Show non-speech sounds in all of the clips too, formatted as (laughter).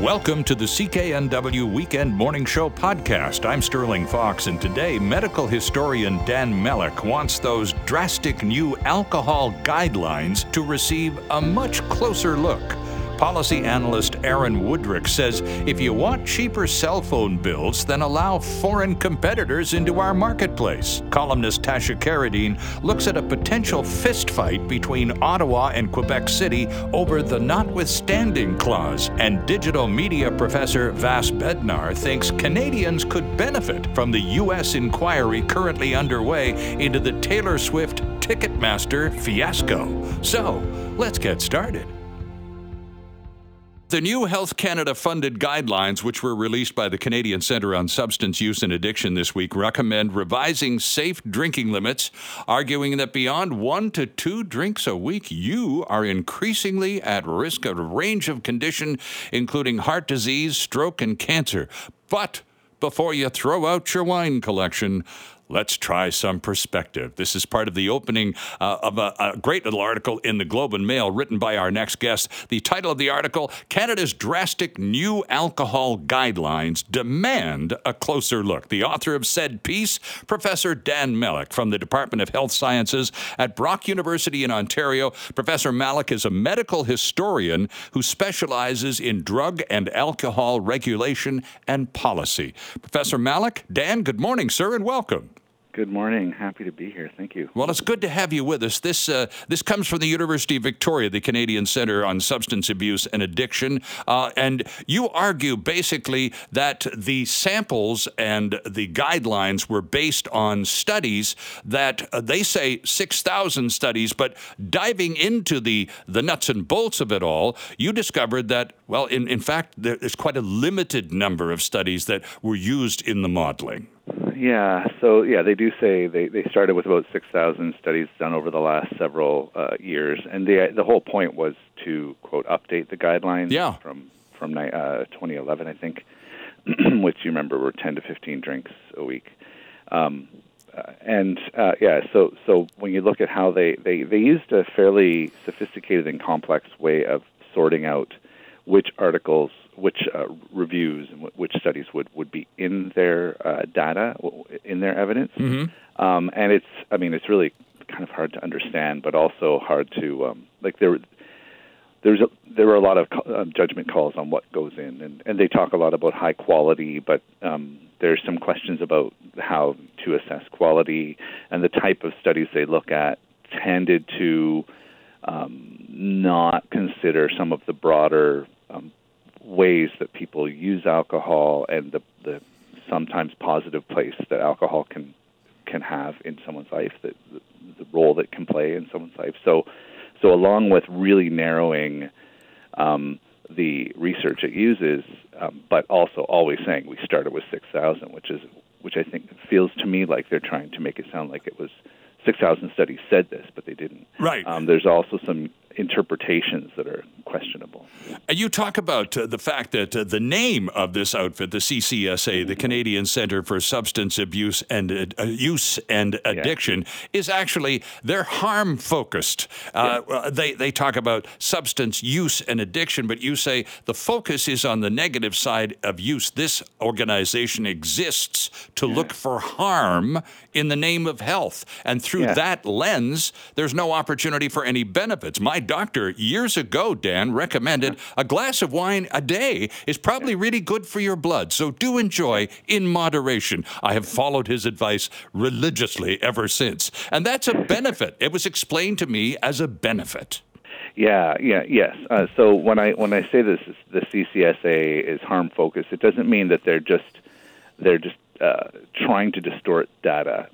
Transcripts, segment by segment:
Welcome to the CKNW Weekend Morning Show podcast. I'm Sterling Faux, and today, medical historian Dan Malleck wants those drastic new alcohol guidelines to receive a much closer look. Policy analyst Aaron Wudrick says if you want cheaper cell phone bills, then allow foreign competitors into our marketplace. Columnist Tasha Kheiriddin looks at a potential fistfight between Ottawa and Quebec City over the notwithstanding clause. And digital media professor Vas Bednar thinks Canadians could benefit from the U.S. inquiry currently underway into the Taylor Swift Ticketmaster fiasco. So, let's get started. The new Health Canada funded guidelines, which were released by the Canadian Centre on Substance Use and Addiction this week, recommend revising safe drinking limits, arguing that beyond one to two drinks a week, you are increasingly at risk of a range of condition, including heart disease, stroke, and cancer. But before you throw out your wine collection, Let's try some perspective. This is part of the opening uh, of a, a, great little article in the Globe and Mail written by our next guest. The title of the article Canada's Drastic New Alcohol Guidelines Demand a Closer Look. The author of said piece, Professor Dan Malleck from the Department of Health Sciences at Brock University in Ontario. Professor Malleck is a medical historian who specializes in drug and alcohol regulation and policy. Professor Malleck, Dan, good morning, sir, and welcome. Good morning. Happy to be here. Thank you. Well, it's good to have you with us. This uh, this comes from the University of Victoria, the Canadian Centre on Substance Abuse and Addiction, uh, and you argue basically that the samples and the guidelines were based on studies that uh, they say six thousand studies, but diving into the the nuts and bolts of it all, you discovered that well, in in fact, there's quite a limited number of studies that were used in the modeling. Yeah, so yeah, they do say they, they started with about 6,000 studies done over the last several uh, years, and the the whole point was to quote update the guidelines yeah. from from uh, 2011, I think, (clears throat) which you remember were 10 to 15 drinks a week. Um, uh, and uh, yeah, so so when you look at how they, they they used a fairly sophisticated and complex way of sorting out which articles which uh, reviews and which studies would, would be in their uh, data, in their evidence. Mm-hmm. Um, and it's, I mean, it's really kind of hard to understand, but also hard to, um, like, there, there's a, there were a lot of uh, judgment calls on what goes in, and, and they talk a lot about high quality, but um, there's some questions about how to assess quality, and the type of studies they look at tended to um, not consider some of the broader um, ways that people use alcohol and the, the sometimes positive place that alcohol can can have in someone's life, that the, the role that can play in someone's life. So, so along with really narrowing um, the research it uses, um, but also always saying we started with six thousand, which is which I think feels to me like they're trying to make it sound like it was 6,000 studies said this, but they didn't. Right. Um, there's also some interpretations that are questionable. And you talk about uh, the fact that uh, the name of this outfit, the CCSA, the Canadian Centre for Substance Abuse and uh, uh Use and Addiction, yeah. is actually they're harm focused. Uh, yeah. They they talk about substance use and addiction, but you say the focus is on the negative side of use. This organization exists to yeah. look for harm in the name of health, and through that lens, there's no opportunity for any benefits. My doctor years ago, Dan, recommended a glass of wine a day is probably really good for your blood. So do enjoy in moderation. I have followed his advice religiously ever since. And that's a benefit. It was explained to me as a benefit. Yeah, yeah, yes. Uh, so when I when I say this, the CCSA is harm focused, it doesn't mean that they're just they're just uh, trying to distort data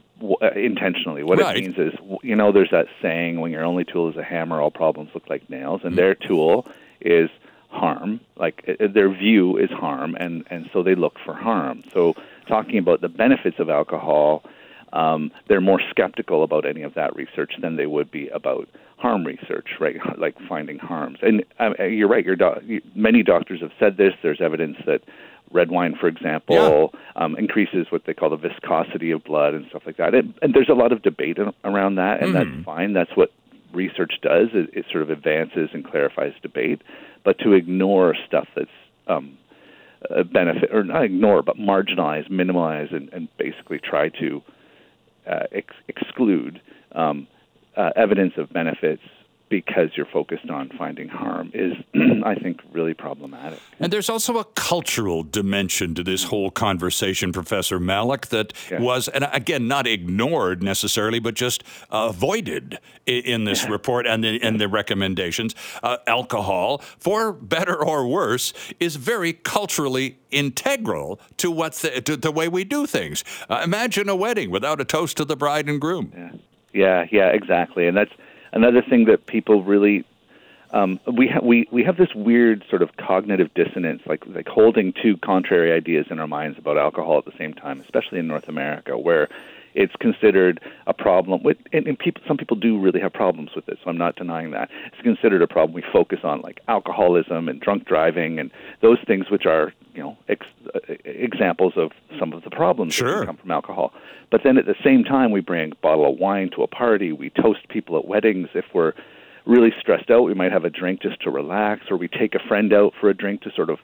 intentionally. What right. it means is, you know, there's that saying, when your only tool is a hammer, all problems look like nails, and mm-hmm. their tool is harm. Like uh, their view is harm, and and so they look for harm. So talking about the benefits of alcohol, um, they're more skeptical about any of that research than they would be about harm research, right? (laughs) Like finding harms. And uh, you're right. Your do- many doctors have said this. There's evidence that red wine, for example, yeah. um, increases what they call the viscosity of blood and stuff like that. And, and there's a lot of debate around that, and mm-hmm. that's fine. That's what research does. It, it sort of advances and clarifies debate. But to ignore stuff that's um, uh, benefit, or not ignore, but marginalize, minimize, and, and basically try to uh, ex- exclude um, uh, evidence of benefits because you're focused on finding harm is, (clears throat) I think, really problematic. And there's also a cultural dimension to this whole conversation, Professor Malleck, that was, and again, not ignored necessarily, but just avoided in, this report and the, in the recommendations. Uh, alcohol, for better or worse, is very culturally integral to what the, to the way we do things. Uh, imagine a wedding without a toast to the bride and groom. Yeah, yeah, yeah exactly, and that's another thing that people really um, we ha- we we have this weird sort of cognitive dissonance, like like holding two contrary ideas in our minds about alcohol at the same time, especially in North America, where it's considered a problem with and, and people some people do really have problems with it so i'm not denying that. It's considered a problem we focus on like alcoholism and drunk driving and those things which are you know ex, uh, examples of some of the problems sure. that come from alcohol but then at the same time we bring a bottle of wine to a party we toast people at weddings if we're really stressed out we might have a drink just to relax or we take a friend out for a drink to sort of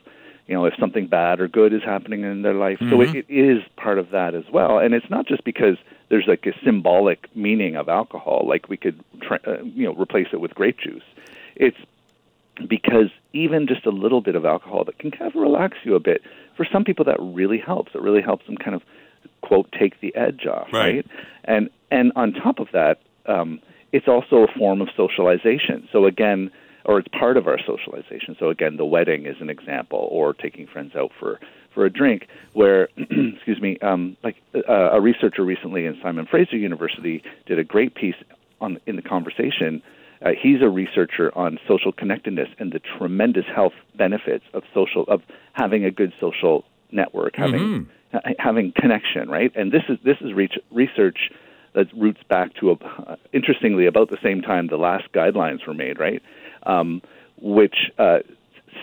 you know if something bad or good is happening in their life. Mm-hmm. So it, it is part of that as well, and it's not just because there's like a symbolic meaning of alcohol, like we could tra- uh, you know replace it with grape juice. It's because even just a little bit of alcohol that can kind of relax you a bit. For some people, that really helps. It really helps them kind of quote take the edge off, right? right? And and on top of that, um, it's also a form of socialization. So again, or it's part of our socialization. So again, the wedding is an example, or taking friends out for for a drink. Where, (clears throat) excuse me, um, like uh, a researcher recently in Simon Fraser University did a great piece on in the conversation. Uh, he's a researcher on social connectedness and the tremendous health benefits of social of having a good social network, having mm-hmm. ha- having connection, right? And this is this is re- research that roots back to, a, uh, interestingly, about the same time the last guidelines were made, right? um, which uh,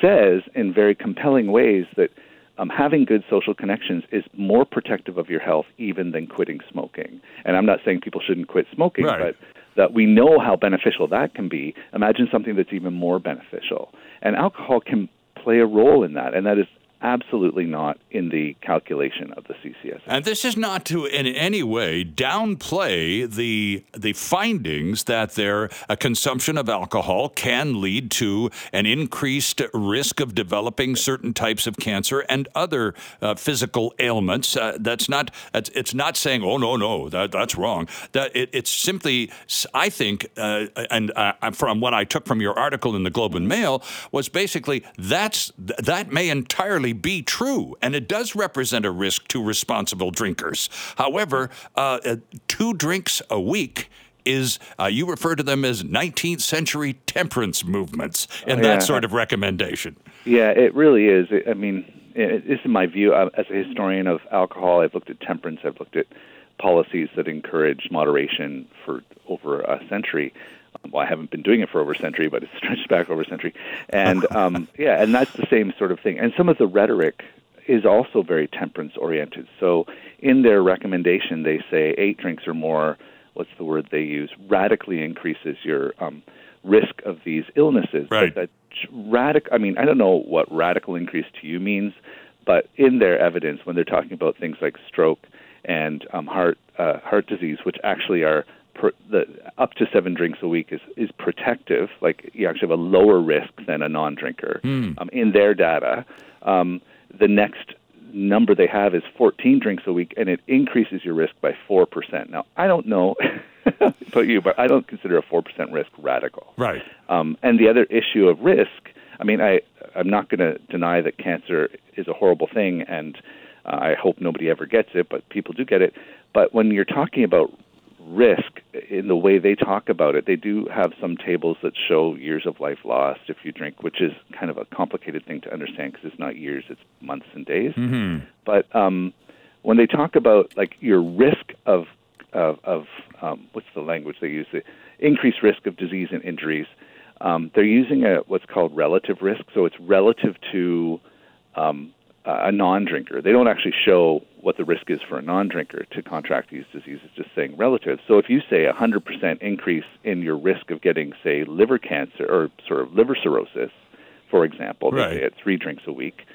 says in very compelling ways that um, having good social connections is more protective of your health even than quitting smoking. And I'm not saying people shouldn't quit smoking, right. but that we know how beneficial that can be. Imagine something that's even more beneficial. And alcohol can play a role in that, and that is absolutely not in the calculation of the CCS. And this is not to in any way downplay the the findings that their a consumption of alcohol can lead to an increased risk of developing certain types of cancer and other uh, physical ailments. Uh, that's not it's, it's not saying oh no no that that's wrong. That it, it's simply I think uh, and uh, from what I took from your article in the Globe and Mail was basically that's that may entirely be true, and it does represent a risk to responsible drinkers. However, uh, uh two drinks a week is uh, you refer to them as 19th century temperance movements and oh, yeah. that sort of recommendation. Yeah, it really is. I mean, it, this is my view as a historian of alcohol. I've looked at temperance. I've looked at policies that encourage moderation for over a century well, I haven't been doing it for over a century, but it's stretched back over a century. And um, (laughs) yeah, and that's the same sort of thing. And some of the rhetoric is also very temperance oriented. So in their recommendation, they say eight drinks or more. What's the word they use? Radically increases your um, risk of these illnesses. Right. But that radical. I mean, I don't know what radical increase to you means, but in their evidence, when they're talking about things like stroke and um, heart uh, heart disease, which actually are the up to seven drinks a week is is protective. Like you actually have a lower risk than a non-drinker mm. um, in their data. Um, the next number they have is 14 drinks a week, and it increases your risk by four percent. Now I don't know (laughs) about you, but I don't consider a four percent risk radical. Right. Um, and the other issue of risk. I mean, I I'm not going to deny that cancer is a horrible thing, and uh, I hope nobody ever gets it, but people do get it. But when you're talking about risk in the way they talk about it. They do have some tables that show years of life lost if you drink, which is kind of a complicated thing to understand because it's not years, it's months and days. Mm-hmm. But um, when they talk about like your risk of of, of um, what's the language they use, the increased risk of disease and injuries, um, they're using a what's called relative risk. So it's relative to um, a non-drinker. They don't actually show what the risk is for a non-drinker to contract these diseases, just saying relative. So if you say a 100% increase in your risk of getting, say, liver cancer or sort of liver cirrhosis for example, they Right. say at three drinks a week.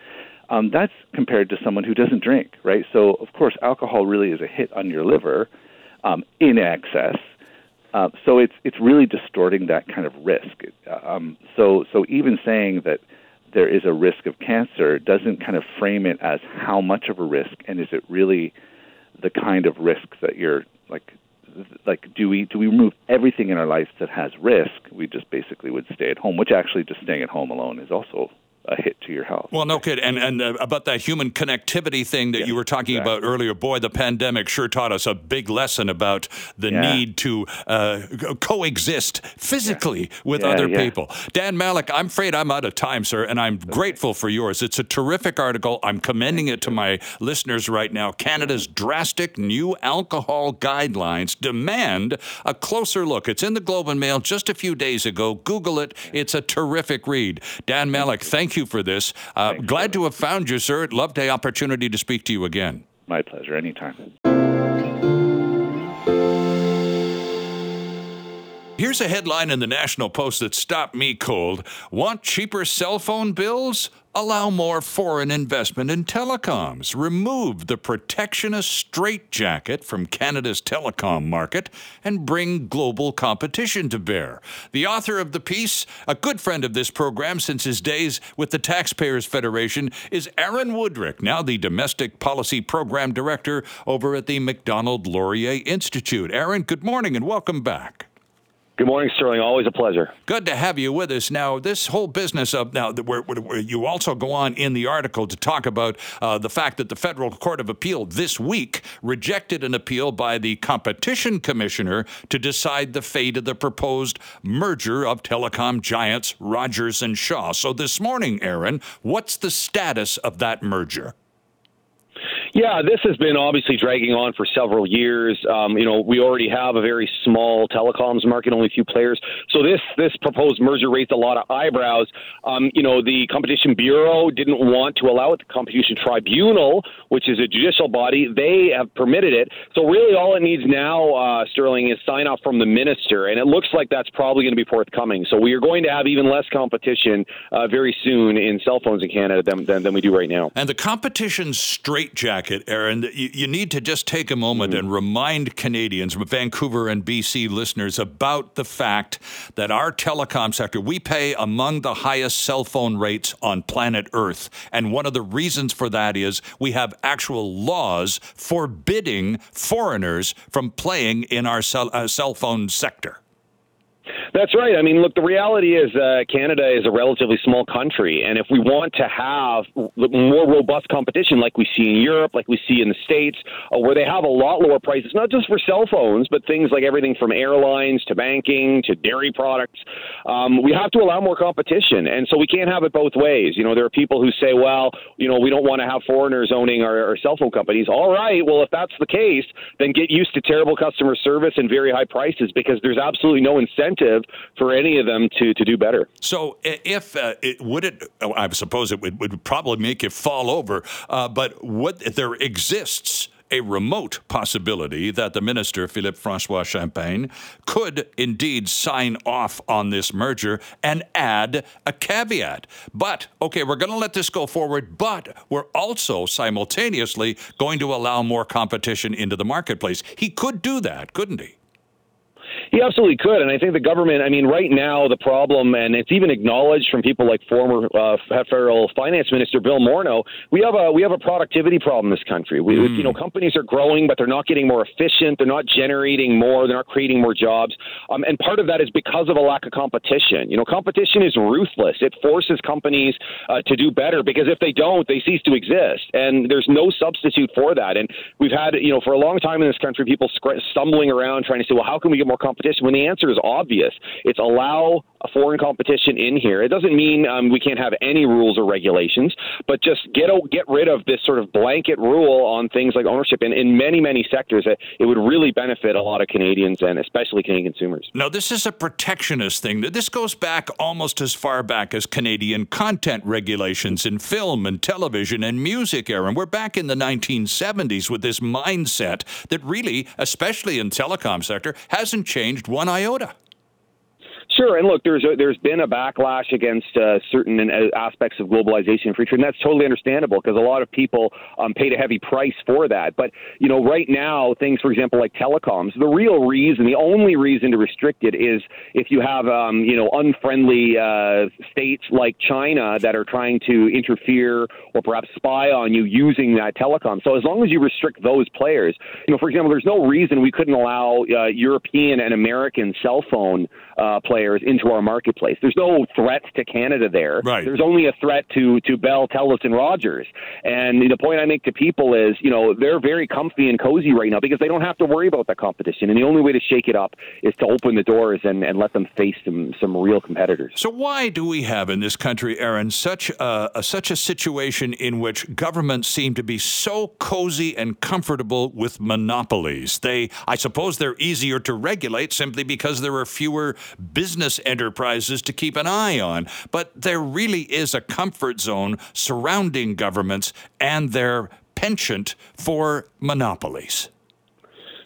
Um, that's compared to someone who doesn't drink, right? So, of course, alcohol really is a hit on your liver um, in excess. Uh, so it's it's really distorting that kind of risk. Um, so so even saying that there is a risk of cancer doesn't kind of frame it as how much of a risk, and is it really the kind of risk that you're like like do we do we remove everything in our life that has risk? We just basically would stay at home, which actually just staying at home alone is also a hit to your health. Well, no kid. And, and uh, about that human connectivity thing that Yes, you were talking exactly. about earlier, boy, the pandemic sure taught us a big lesson about the Yeah. need to uh, coexist physically with Yeah, other yeah. people. Dan Malleck, I'm afraid I'm out of time, sir, and I'm grateful for yours. It's a terrific article. I'm commending it to my listeners right now. Canada's drastic new alcohol guidelines demand a closer look. It's in the Globe and Mail just a few days ago. Google it. It's a terrific read. Dan Malleck, thank you for this. Uh, glad to have found you, sir. Love the opportunity to speak to you again. My pleasure. Anytime. Here's a headline in the National Post that stopped me cold. Want cheaper cell phone bills? Allow more foreign investment in telecoms. Remove the protectionist straitjacket from Canada's telecom market and bring global competition to bear. The author of the piece, a good friend of this program since his days with the Taxpayers Federation, is Aaron Wudrick, now the Domestic Policy Program Director over at the Macdonald Laurier Institute. Aaron, good morning and welcome back. Good morning, Sterling. Always a pleasure. Good to have you with us. Now, this whole business of now, where, where, you also go on in the article to talk about uh, the fact that the Federal Court of Appeal this week rejected an appeal by the Competition Commissioner to decide the fate of the proposed merger of telecom giants Rogers and Shaw. So, this morning, Aaron, what's the status of that merger? Yeah, this has been obviously dragging on for several years. Um, you know, we already have a very small telecoms market, only a few players. So this this proposed merger raised a lot of eyebrows. Um, you know, the Competition Bureau didn't want to allow it. The Competition Tribunal, which is a judicial body, they have permitted it. So really, all it needs now, uh, Sterling, is sign off from the minister, and it looks like that's probably going to be forthcoming. So we are going to have even less competition uh, very soon in cell phones in Canada than, than, than we do right now. And the competition Aaron, you, you need to just take a moment and remind Canadians, Vancouver and BC listeners, about the fact that our telecom sector, we pay among the highest cell phone rates on planet Earth. And one of the reasons for that is we have actual laws forbidding foreigners from playing in our cell, uh, cell phone sector. That's right. I mean, look, the reality is uh, Canada is a relatively small country, and if we want to have more robust competition, like we see in Europe, like we see in the States, uh, where they have a lot lower prices, not just for cell phones, but things like everything from airlines to banking to dairy products, um, we have to allow more competition, and so we can't have it both ways. You know, there are people who say, well, you know, we don't want to have foreigners owning our, our cell phone companies. All right, well, if that's the case, then get used to terrible customer service and very high prices because there's absolutely no incentive for any of them to, to do better. So, if uh, it would it, I suppose it would, would probably make it fall over. Uh, but what there exists a remote possibility that the minister Philippe Francois Champagne could indeed sign off on this merger and add a caveat. But okay, we're going to let this go forward, but we're also simultaneously going to allow more competition into the marketplace. He could do that, couldn't he? He absolutely could, and I think the government. I mean, right now the problem, and it's even acknowledged from people like former uh, federal finance minister Bill Morneau. We have a we have a productivity problem in this country. We, you know, companies are growing, but they're not getting more efficient. They're not generating more. They're not creating more jobs, um, and part of that is because of a lack of competition. You know, competition is ruthless. It forces companies uh, to do better because if they don't, they cease to exist, and there's no substitute for that. And we've had, you know, for a long time in this country, people scr- stumbling around trying to say, well, how can we get more competition? When the answer is obvious, it's allow foreign competition in here. It doesn't mean um, we can't have any rules or regulations, but just get o- get rid of this sort of blanket rule on things like ownership. And in many many sectors, it, it would really benefit a lot of Canadians and especially Canadian consumers. No, this is a protectionist thing. This goes back almost as far back as Canadian content regulations in film and television and music, Aaron. We're back in the 1970s with this mindset that really, especially in telecom sector, hasn't changed one iota. Sure, and look, there's a, there's been a backlash against uh, certain uh, aspects of globalization and free trade, and that's totally understandable because a lot of people um, paid a heavy price for that. But you know, right now, things, for example, like telecoms, the real reason, the only reason to restrict it is if you have um, you know unfriendly uh, states like China that are trying to interfere or perhaps spy on you using that telecom. So as long as you restrict those players, you know, for example, there's no reason we couldn't allow uh, European and American cell phone uh, players into our marketplace. There's no threat to Canada there. Right. There's only a threat to to Bell, Telus, and Rogers. And the point I make to people is, you know, they're very comfy and cozy right now because they don't have to worry about that competition. And the only way to shake it up is to open the doors and, and let them face some some real competitors. So why do we have in this country, Aaron, such a, a such a situation in which governments seem to be so cozy and comfortable with monopolies? They, I suppose, they're easier to regulate simply because there are fewer business enterprises to keep an eye on. But there really is a comfort zone surrounding governments and their penchant for monopolies.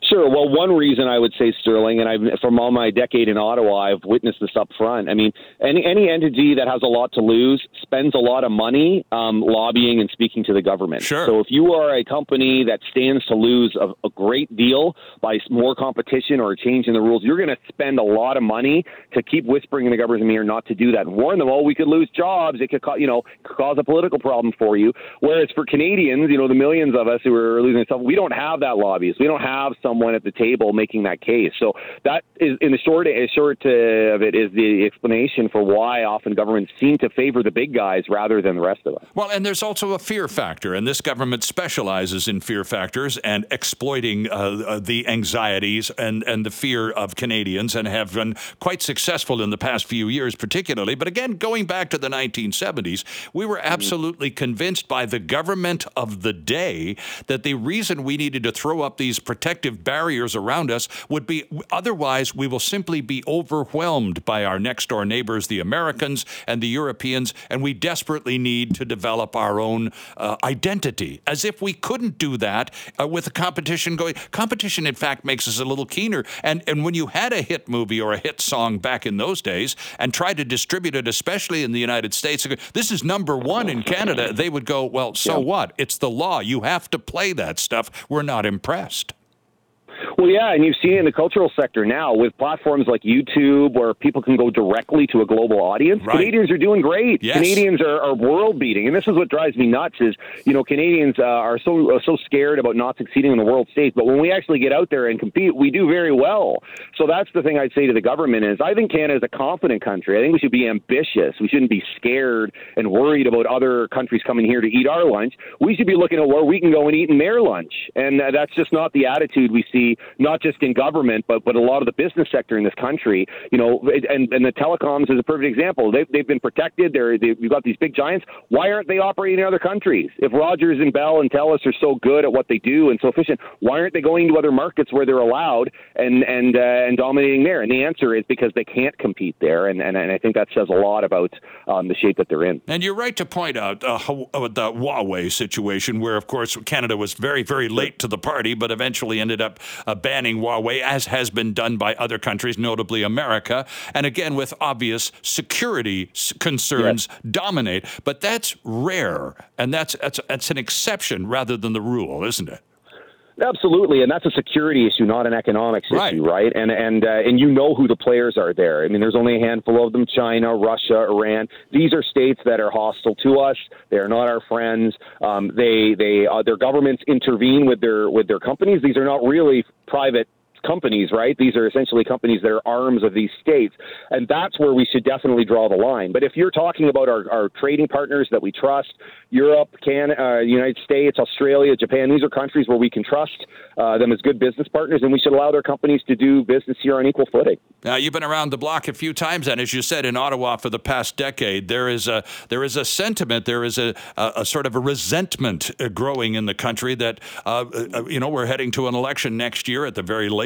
Sure. Well, one reason I would say Sterling, and I've from all my decade in Ottawa, I've witnessed this up front. I mean, any any entity that has a lot to lose spends a lot of money um, lobbying and speaking to the government. Sure. So if you are a company that stands to lose a, a great deal by more competition or a change in the rules, you're going to spend a lot of money to keep whispering in the government's ear not to do that warn them. Oh, we could lose jobs. It could, co- you know, cause a political problem for you. Whereas for Canadians, you know, the millions of us who are losing stuff, we don't have that lobbyist. We don't have some someone at the table making that case. So that is, in the short, short uh, of it, is the explanation for why often governments seem to favor the big guys rather than the rest of us. Well, and there's also a fear factor, and this government specializes in fear factors and exploiting uh, uh, the anxieties and, and the fear of Canadians, and have been quite successful in the past few years, particularly. But again, going back to the 1970s, we were absolutely convinced by the government of the day that the reason we needed to throw up these protective barriers around us would be otherwise we will simply be overwhelmed by our next door neighbors, the Americans and the Europeans, and we desperately need to develop our own uh, identity. As if we couldn't do that uh, with the competition going. Competition, in fact, makes us a little keener. And and when you had a hit movie or a hit song back in those days and tried to distribute it, especially in the United States, this is number one in Canada. They would go, well, so yeah. what? It's the law. You have to play that stuff. We're not impressed. Well, yeah, and you've seen it in the cultural sector now with platforms like YouTube where people can go directly to a global audience. Right. Canadians are doing great. Yes. Canadians are, are world beating, and this is what drives me nuts. Is you know Canadians uh, are so uh, so scared about not succeeding on the world stage, but when we actually get out there and compete, we do very well. So that's the thing I'd say to the government is I think Canada is a confident country. I think we should be ambitious. We shouldn't be scared and worried about other countries coming here to eat our lunch. We should be looking at where we can go and eat in their lunch, and uh, that's just not the attitude we see not just in government, but but a lot of the business sector in this country. You know, and and the telecoms is a perfect example. They've they've been protected. They're they, we've got these big giants. Why aren't they operating in other countries? If Rogers and Bell and Telus are so good at what they do and so efficient, why aren't they going to other markets where they're allowed and and uh, and dominating there? And the answer is because they can't compete there. And and, and I think that says a lot about um, the shape that they're in. And you're right to point out uh, uh, the Huawei situation, where of course Canada was very very late to the party, but eventually ended up uh, banning Huawei, as has been done by other countries, notably America, and again with obvious security concerns yes. dominate. But that's rare, and that's, that's that's an exception rather than the rule, isn't it? Absolutely, and that's a security issue, not an economics right. issue, right? And and uh, and you know who the players are there. I mean, there's only a handful of them: China, Russia, Iran. These are states that are hostile to us. They are not our friends. Um, they they uh, their governments intervene with their with their companies. These are not really private companies, right? These are essentially companies that are arms of these states. And that's where we should definitely draw the line. But if you're talking about our, our trading partners that we trust, Europe, Canada, uh, United States, Australia, Japan, these are countries where we can trust uh, them as good business partners, and we should allow their companies to do business here on equal footing. Now, you've been around the block a few times, and as you said, in Ottawa for the past decade, there is a there is a sentiment, there is a, a, a sort of a resentment uh, growing in the country that uh, uh, you know we're heading to an election next year at the very latest,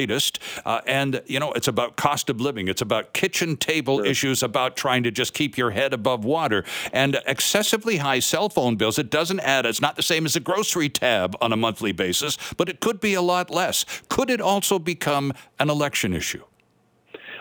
uh, and you know it's about cost of living, it's about kitchen table sure. issues, about trying to just keep your head above water, and excessively high cell phone bills. It doesn't add. It's not the same as a grocery tab on a monthly basis, but it could be a lot less. Could it also become an election issue?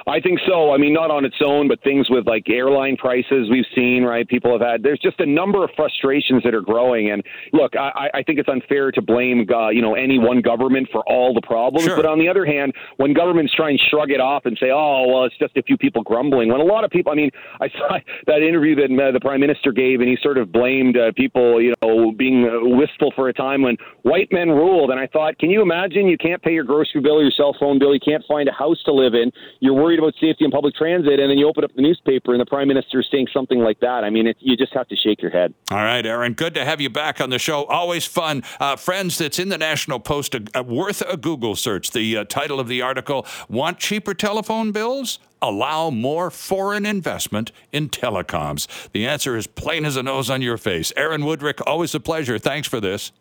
I think so. I mean, not on its own, but things with like airline prices we've seen, right? People have had. There's just a number of frustrations that are growing. And look, I, I think it's unfair to blame, uh, you know, any one government for all the problems. Sure. But on the other hand, when governments try and shrug it off and say, "Oh, well, it's just a few people grumbling," when a lot of people, I mean, I saw (laughs) that interview that uh, the prime minister gave, and he sort of blamed uh, people, you know, being uh, wistful for a time when white men ruled. And I thought, can you imagine? You can't pay your grocery bill, your cell phone bill, you can't find a house to live in. You're worried about safety in public transit, and then you open up the newspaper and the prime minister is saying something like that. I mean, it, you just have to shake your head. All right, Aaron. Good to have you back on the show. Always fun, uh, friends. That's in the National Post. Uh, worth a Google search. The uh, title of the article: Want cheaper telephone bills? Allow more foreign investment in telecoms. The answer is plain as a nose on your face. Aaron Wudrick, always a pleasure. Thanks for this.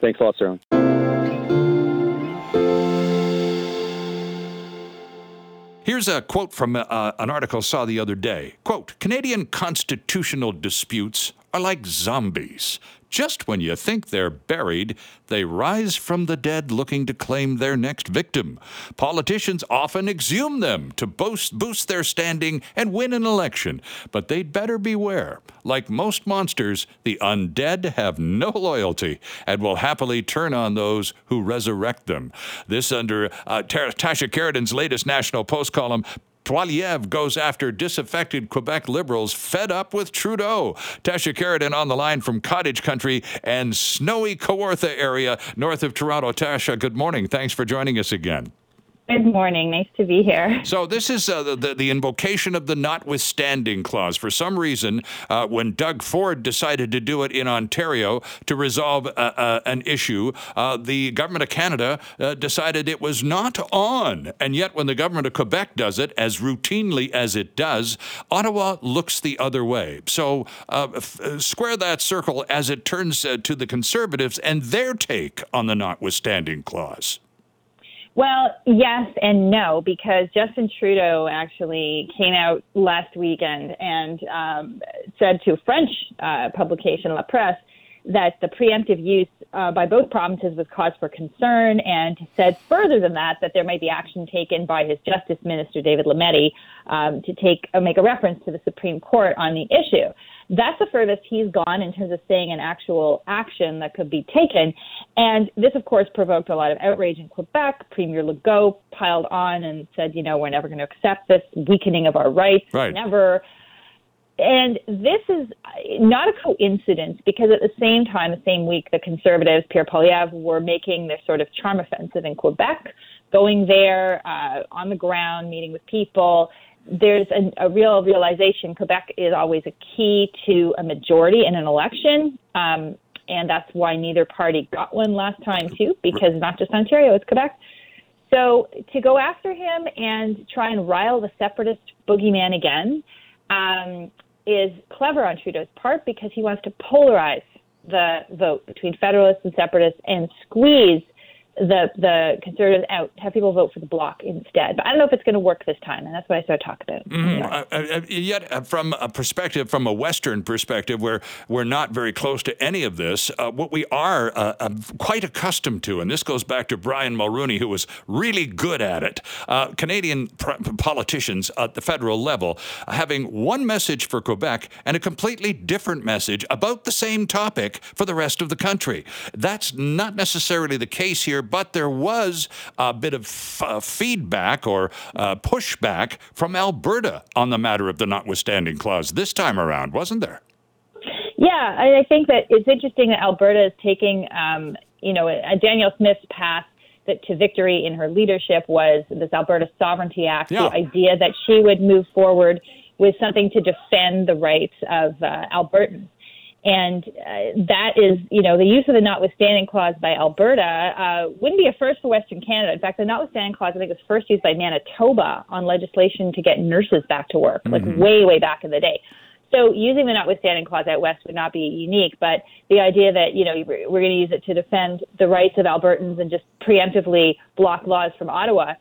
Thanks a lot, Sterling. Here's a quote from uh, an article I saw the other day. Quote, Canadian constitutional disputes are like zombies. Just when you think they're buried, they rise from the dead looking to claim their next victim. Politicians often exhume them to boost, boost their standing and win an election, but they'd better beware. Like most monsters, the undead have no loyalty and will happily turn on those who resurrect them. This under uh, Tasha Kheiriddin's latest National Post column Poilievre goes after disaffected Quebec Liberals fed up with Trudeau. Tasha Kheiriddin on the line from Cottage Country and snowy Kawartha area north of Toronto. Tasha, good morning. Thanks for joining us again. Good morning. Nice to be here. So this is uh, the, the invocation of the notwithstanding clause. For some reason, uh, when Doug Ford decided to do it in Ontario to resolve uh, uh an issue, uh, the government of Canada uh, decided it was not on. And yet, when the government of Quebec does it, as routinely as it does, Ottawa looks the other way. So f- square that circle as it turns to the Conservatives and their take on the notwithstanding clause. Well, yes and no, because Justin Trudeau actually came out last weekend and um, said to French uh, publication, La Presse, that the preemptive use uh, by both provinces was cause for concern, and said further than that that there might be action taken by his Justice Minister David Lametti um, to take uh, make a reference to the Supreme Court on the issue. That's the furthest he's gone in terms of saying an actual action that could be taken. And this, of course, provoked a lot of outrage in Quebec. Premier Legault piled on and said, you know, we're never going to accept this weakening of our rights. Right. Never. And this is not a coincidence because at the same time, the same week, the Conservatives, Pierre Poilievre, were making this sort of charm offensive in Quebec, going there uh, on the ground, meeting with people, there's a, a, real realization Quebec is always a key to a majority in an election. Um, and that's why neither party got one last time, too, because not just Ontario, it's Quebec. So to go after him and try and rile the separatist boogeyman again um, is clever on Trudeau's part because he wants to polarize the vote between federalists and separatists and squeeze the the conservatives out, have people vote for the bloc instead. But I don't know if it's going to work this time, and that's what I started talking about. Mm, uh, uh, yet, uh, from a perspective, from a Western perspective, where we're not very close to any of this, uh, what we are uh, uh, quite accustomed to, and this goes back to Brian Mulroney, who was really good at it. Canadian pr- politicians at the federal level having one message for Quebec and a completely different message about the same topic for the rest of the country. That's not necessarily the case here but there was a bit of f- uh, feedback or uh, pushback from Alberta on the matter of the notwithstanding clause this time around, wasn't there? Yeah, I think that it's interesting that Alberta is taking, um, you know, Danielle Smith's path that to victory in her leadership was this Alberta Sovereignty Act, yeah. the idea that she would move forward with something to defend the rights of uh, Albertans. And uh, that is, you know, the use of the notwithstanding clause by Alberta uh, wouldn't be a first for Western Canada. In fact, the notwithstanding clause, I think, was first used by Manitoba on legislation to get nurses back to work, mm-hmm. like way, way back in the day. So using the notwithstanding clause out west would not be unique, but the idea that you know we're going to use it to defend the rights of Albertans and just preemptively block laws from Ottawa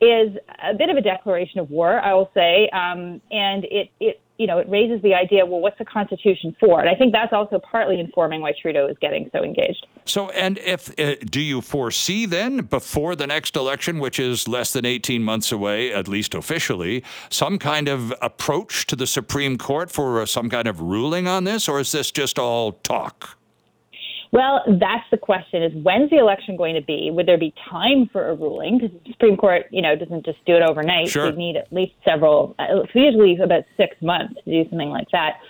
is a bit of a declaration of war, I will say, um, and it it you know, it raises the idea, well, what's the Constitution for? And I think that's also partly informing why Trudeau is getting so engaged. So, and if uh, do you foresee then, before the next election, which is less than 18 months away, at least officially, some kind of approach to the Supreme Court for uh, some kind of ruling on this, or is this just all talk? Well, that's the question: is when's the election going to be? Would there be time for a ruling? Because the Supreme Court, you know, doesn't just do it overnight. Sure. They need at least several, usually about six months to do something like that.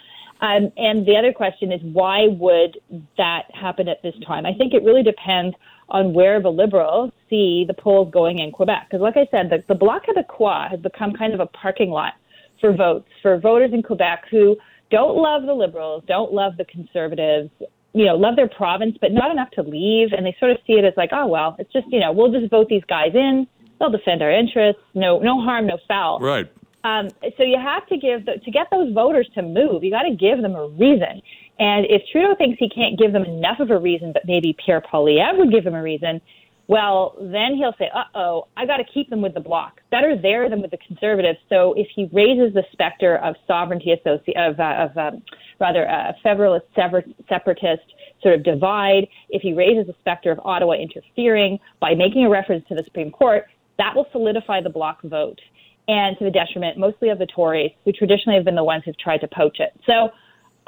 Um, and the other question is why would that happen at this time? I think it really depends on where the Liberals see the polls going in Quebec. Because, like I said, the, the Bloc Québécois has become kind of a parking lot for votes for voters in Quebec who don't love the Liberals, don't love the Conservatives, you know, love their province, but not enough to leave. And they sort of see it as like, oh well, it's just you know, we'll just vote these guys in. They'll defend our interests. No, no harm, no foul. Right. Um, so you have to give the, to get those voters to move. You got to give them a reason. And if Trudeau thinks he can't give them enough of a reason, but maybe Pierre Poilievre would give him a reason, well, then he'll say, "Uh oh, I got to keep them with the bloc. Better there than with the conservatives." So if he raises the specter of sovereignty associ- of, uh, of um, rather a federalist separatist sort of divide, if he raises the specter of Ottawa interfering by making a reference to the Supreme Court, that will solidify the bloc vote, and to the detriment mostly of the Tories, who traditionally have been the ones who've tried to poach it. So.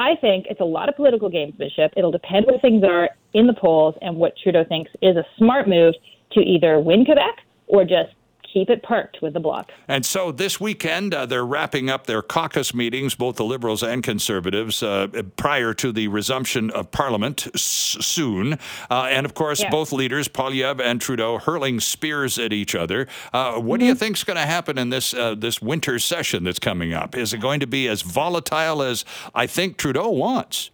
I think it's a lot of political gamesmanship. It'll depend where things are in the polls and what Trudeau thinks is a smart move to either win Quebec or just keep it parked with the bloc. And so this weekend, uh, they're wrapping up their caucus meetings, both the Liberals and Conservatives, uh, prior to the resumption of Parliament s- soon. Uh, and of course, Yeah. both leaders, Poilievre and Trudeau, hurling spears at each other. Uh, what do you think is going to happen in this uh, this winter session that's coming up? Is it going to be as volatile as I think Trudeau wants?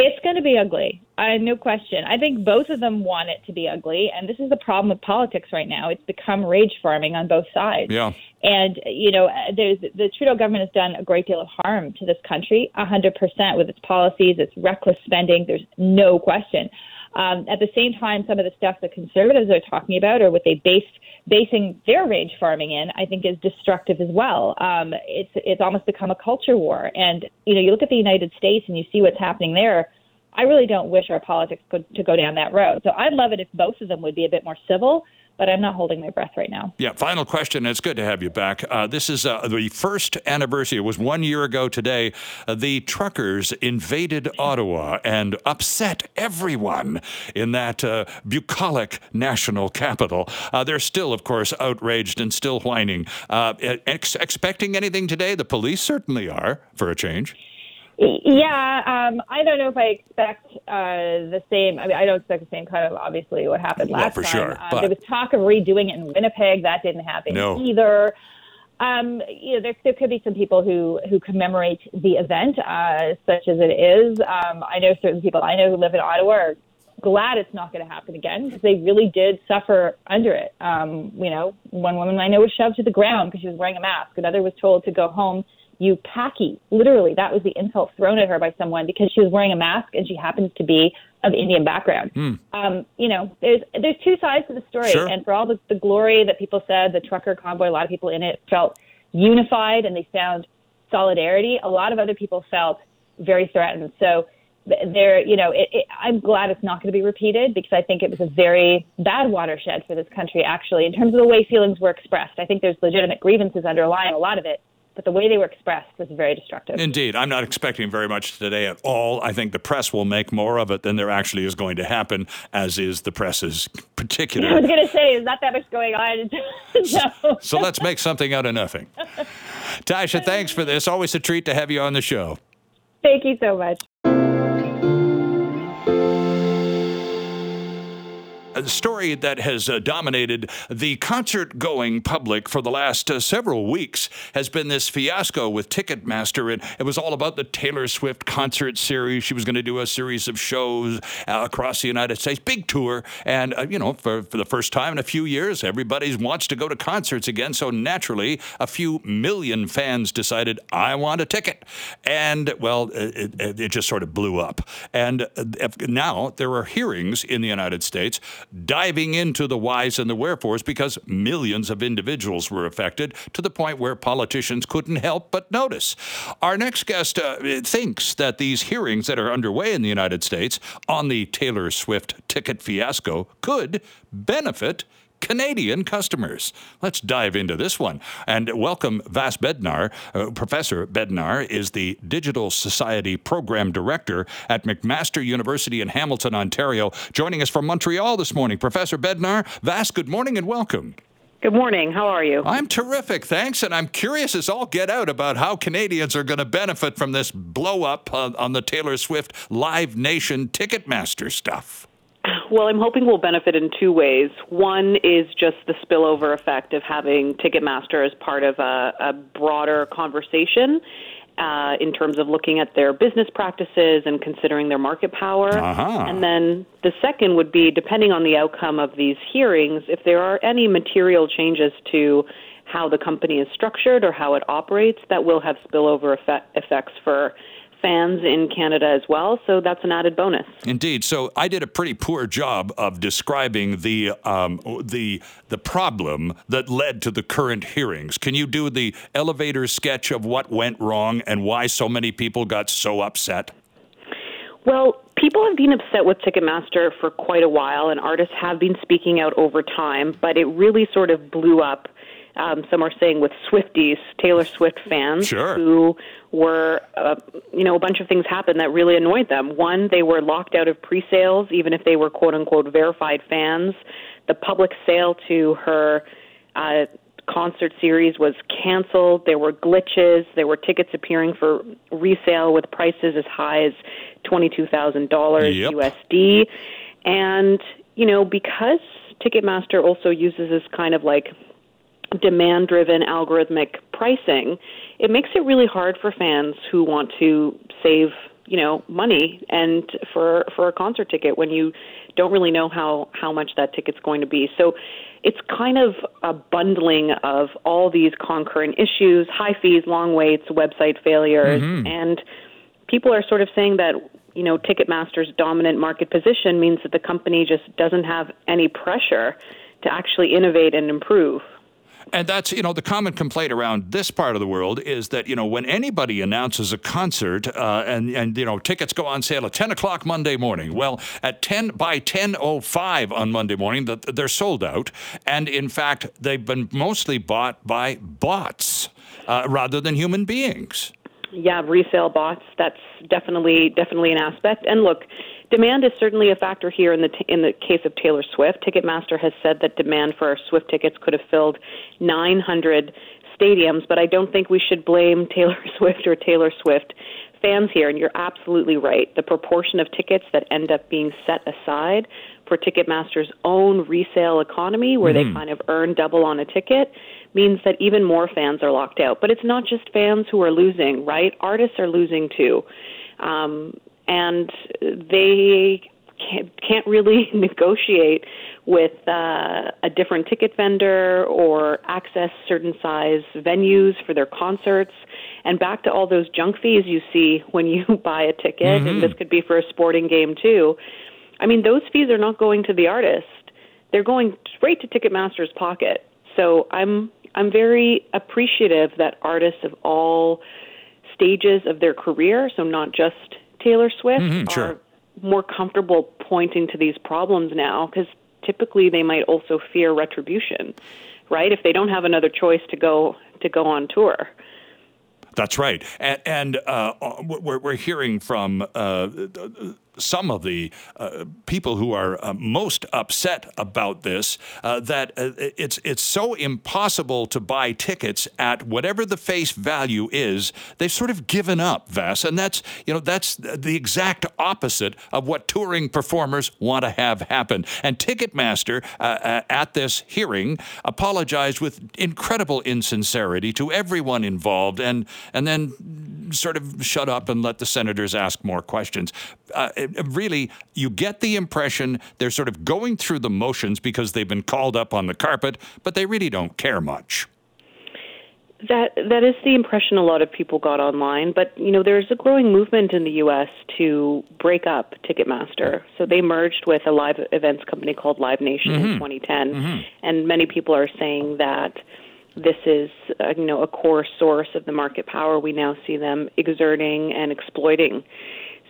It's going to be ugly. Uh, no question. I think both of them want it to be ugly, and this is the problem with politics right now. It's become rage farming on both sides. Yeah. And you know, there's the Trudeau government has done a great deal of harm to this country, a hundred percent with its policies, its reckless spending. There's no question. Um, at the same time, some of the stuff that conservatives are talking about, or what they base basing their rage farming in, I think is destructive as well. Um, it's it's almost become a culture war. And you know, you look at the United States and you see what's happening there. I really don't wish our politics go, to go down that road. So I'd love it if both of them would be a bit more civil, but I'm not holding my breath right now. Yeah, final question. It's good to have you back. Uh, this is uh, the first anniversary. It was one year ago today. Uh, the truckers invaded Ottawa and upset everyone in that uh, bucolic national capital. Uh, they're still, of course, outraged and still whining. Uh, ex- expecting anything today? The police certainly are, for a change. Yeah, um, I don't know if I expect uh, the same. I mean, I don't expect the same kind of obviously what happened Well, last for time. sure, Um, but- there was talk of redoing it in Winnipeg. That didn't happen No. either. Um, you know, there, there could be some people who who commemorate the event, uh, such as it is. Um, I know certain people I know who live in Ottawa are glad it's not going to happen again because they really did suffer under it. Um, you know, one woman I know was shoved to the ground because she was wearing a mask. Another was told to go home. You packy, literally, that was the insult thrown at her by someone because she was wearing a mask and she happens to be of Indian background. Um, you know, there's there's two sides to the story, Sure. and for all the, the glory that people said, the trucker convoy, a lot of people in it felt unified and they found solidarity. A lot of other people felt very threatened. So th- there, you know, it, it, I'm glad it's not going to be repeated because I think it was a very bad watershed for this country, actually, in terms of the way feelings were expressed. I think there's legitimate grievances underlying a lot of it, but the way they were expressed was very destructive. Indeed. I'm not expecting very much today at all. I think the press will make more of it than there actually is going to happen, as is the press's particular. I was going to say, there's not that much going on. (laughs) no. So let's make something out of nothing. (laughs) Tasha, thanks for this. Always a treat to have you on the show. Thank you so much. Story that has uh, dominated the concert going public for the last uh, several weeks has been this fiasco with Ticketmaster. And it was all about the Taylor Swift concert series. She was going to do a series of shows uh, across the United States, big tour. And, uh, you know, for, for the first time in a few years, everybody wants to go to concerts again. So naturally, a few million fans decided, I want a ticket. And, well, it, it, it just sort of blew up. And uh, now there are hearings in the United States diving into the whys and the wherefores because millions of individuals were affected to the point where politicians couldn't help but notice. Our next guest uh, thinks that these hearings that are underway in the United States on the Taylor Swift ticket fiasco could benefit Canadian customers. Let's dive into this one and welcome Vas Bednar. Uh, Professor Bednar is the Digital Society Program Director at McMaster University in Hamilton, Ontario, joining us from Montreal this morning. Professor Bednar, Vas, good morning and welcome. Good morning. How are you? I'm terrific, thanks. And I'm curious as all get out about how Canadians are going to benefit from this blow up uh, on the Taylor Swift Live Nation Ticketmaster stuff. Well, I'm hoping we'll benefit in two ways. One is just the spillover effect of having Ticketmaster as part of a, a broader conversation. Uh, in terms of looking at their business practices and considering their market power. Uh-huh. And then the second would be, depending on the outcome of these hearings, if there are any material changes to how the company is structured or how it operates, that will have spillover effect, effects for fans in Canada as well. So that's an added bonus. Indeed. So I did a pretty poor job of describing the um, the the problem that led to the current hearings. Can you do the elevator sketch of what went wrong and why so many people got so upset? Well, people have been upset with Ticketmaster for quite a while, and artists have been speaking out over time, but it really sort of blew up um, some are saying with Swifties, Taylor Swift fans, sure. who were, uh, you know, a bunch of things happened that really annoyed them. One, they were locked out of pre-sales, even if they were quote unquote verified fans. The public sale to her uh, concert series was canceled. There were glitches. There were tickets appearing for resale with prices as high as twenty-two thousand yep. dollars USD. And you know, because Ticketmaster also uses this kind of like demand driven algorithmic pricing, it makes it really hard for fans who want to save you know money and for for a concert ticket when you don't really know how how much that ticket's going to be so it's kind of a bundling of all these concurrent issues high fees long waits website failures mm-hmm. and people are sort of saying that you know ticketmaster's dominant market position means that the company just doesn't have any pressure to actually innovate and improve and that's, you know, the common complaint around this part of the world is that, you know, when anybody announces a concert uh, and, and, you know, tickets go on sale at 10 o'clock Monday morning, well, at 10, by 10.05 on Monday morning, they're sold out. And in fact, they've been mostly bought by bots uh, rather than human beings. Yeah, resale bots. That's definitely definitely an aspect. And look, Demand is certainly a factor here in the t- in the case of Taylor Swift. Ticketmaster has said that demand for our Swift tickets could have filled 900 stadiums, but I don't think we should blame (laughs) Taylor Swift or Taylor Swift fans here. And you're absolutely right. The proportion of tickets that end up being set aside for Ticketmaster's own resale economy, where mm-hmm. they kind of earn double on a ticket, means that even more fans are locked out. But it's not just fans who are losing, right? Artists are losing too. Um, and they can't really (laughs) negotiate with uh, a different ticket vendor or access certain size venues for their concerts. And back to all those junk fees you see when you (laughs) buy a ticket, mm-hmm. and this could be for a sporting game too. I mean, those fees are not going to the artist; they're going straight to Ticketmaster's pocket. So I'm I'm very appreciative that artists of all stages of their career, so not just Taylor Swift mm-hmm, are sure. more comfortable pointing to these problems now because typically they might also fear retribution, right? If they don't have another choice to go to go on tour. That's right, and, and uh, we're, we're hearing from uh, some of the uh, people who are uh, most upset about this uh, that uh, it's it's so impossible to buy tickets at whatever the face value is. They've sort of given up, Vas, and that's you know that's the exact opposite of what touring performers want to have happen. And Ticketmaster uh, uh, at this hearing apologized with incredible insincerity to everyone involved, and and then sort of shut up and let the senators ask more questions. Uh, really, you get the impression they're sort of going through the motions because they've been called up on the carpet, but they really don't care much. That that is the impression a lot of people got online, but you know there's a growing movement in the U.S. to break up Ticketmaster. So they merged with a live events company called Live Nation mm-hmm. in 2010, mm-hmm. and many people are saying that this is uh, you know a core source of the market power we now see them exerting and exploiting.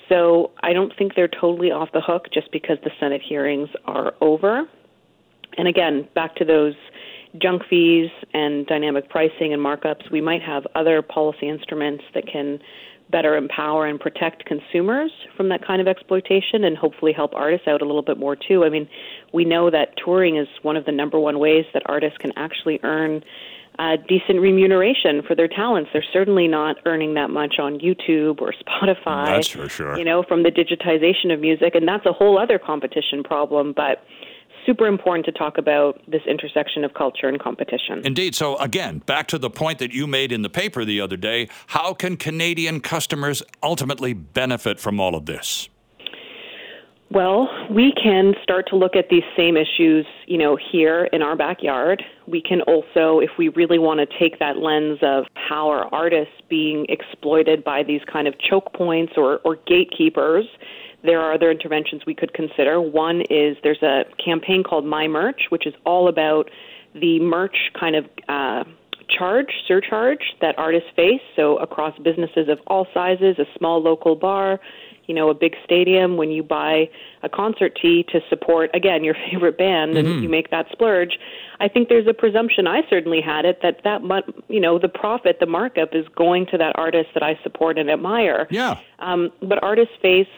So I don't think they're totally off the hook just because the Senate hearings are over. And again, back to those junk fees and dynamic pricing and markups, we might have other policy instruments that can better empower and protect consumers from that kind of exploitation and hopefully help artists out a little bit more too. I mean, we know that touring is one of the number one ways that artists can actually earn uh, decent remuneration for their talents. They're certainly not earning that much on YouTube or Spotify. That's for sure. You know, from the digitization of music, and that's a whole other competition problem. But super important to talk about this intersection of culture and competition. Indeed. So, again, back to the point that you made in the paper the other day how can Canadian customers ultimately benefit from all of this? Well, we can start to look at these same issues, you know, here in our backyard. We can also, if we really want to take that lens of how are artists being exploited by these kind of choke points or, or gatekeepers, there are other interventions we could consider. One is there's a campaign called My Merch, which is all about the merch kind of uh, charge, surcharge that artists face. So across businesses of all sizes, a small local bar, you know, a big stadium, when you buy a concert tee to support, again, your (laughs) favorite band and mm-hmm. you make that splurge, I think there's a presumption, I certainly had it, that that, you know, the profit, the markup is going to that artist that I support and admire. Yeah. Um, but artists face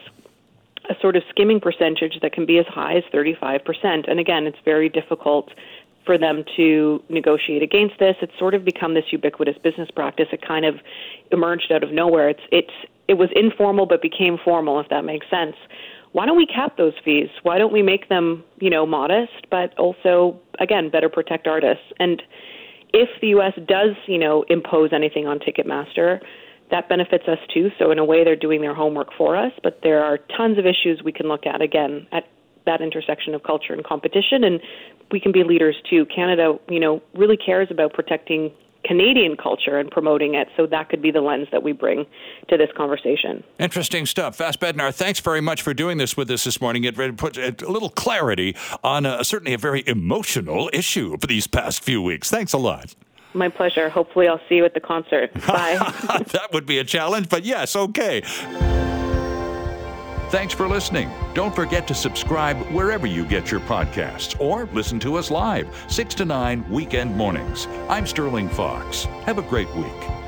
a sort of skimming percentage that can be as high as 35%. And again, it's very difficult for them to negotiate against this. It's sort of become this ubiquitous business practice. It kind of emerged out of nowhere. It's it's it was informal but became formal, if that makes sense. Why don't we cap those fees? Why don't we make them, you know, modest, but also again better protect artists? And if the U.S. does, you know, impose anything on Ticketmaster, that benefits us too. So in a way, they're doing their homework for us. But there are tons of issues we can look at again at that intersection of culture and competition, and we can be leaders too. Canada, you know, really cares about protecting Canadian culture and promoting it. So that could be the lens that we bring to this conversation. Interesting stuff. Vas Bednar, thanks very much for doing this with us this morning. It puts a little clarity on a, certainly a very emotional issue for these past few weeks. Thanks a lot. My pleasure. Hopefully, I'll see you at the concert. (laughs) Bye. (laughs) that would be a challenge, but yes, okay. Thanks for listening. Don't forget to subscribe wherever you get your podcasts or listen to us live, 6 to 9 weekend mornings. I'm Sterling Faux. Have a great week.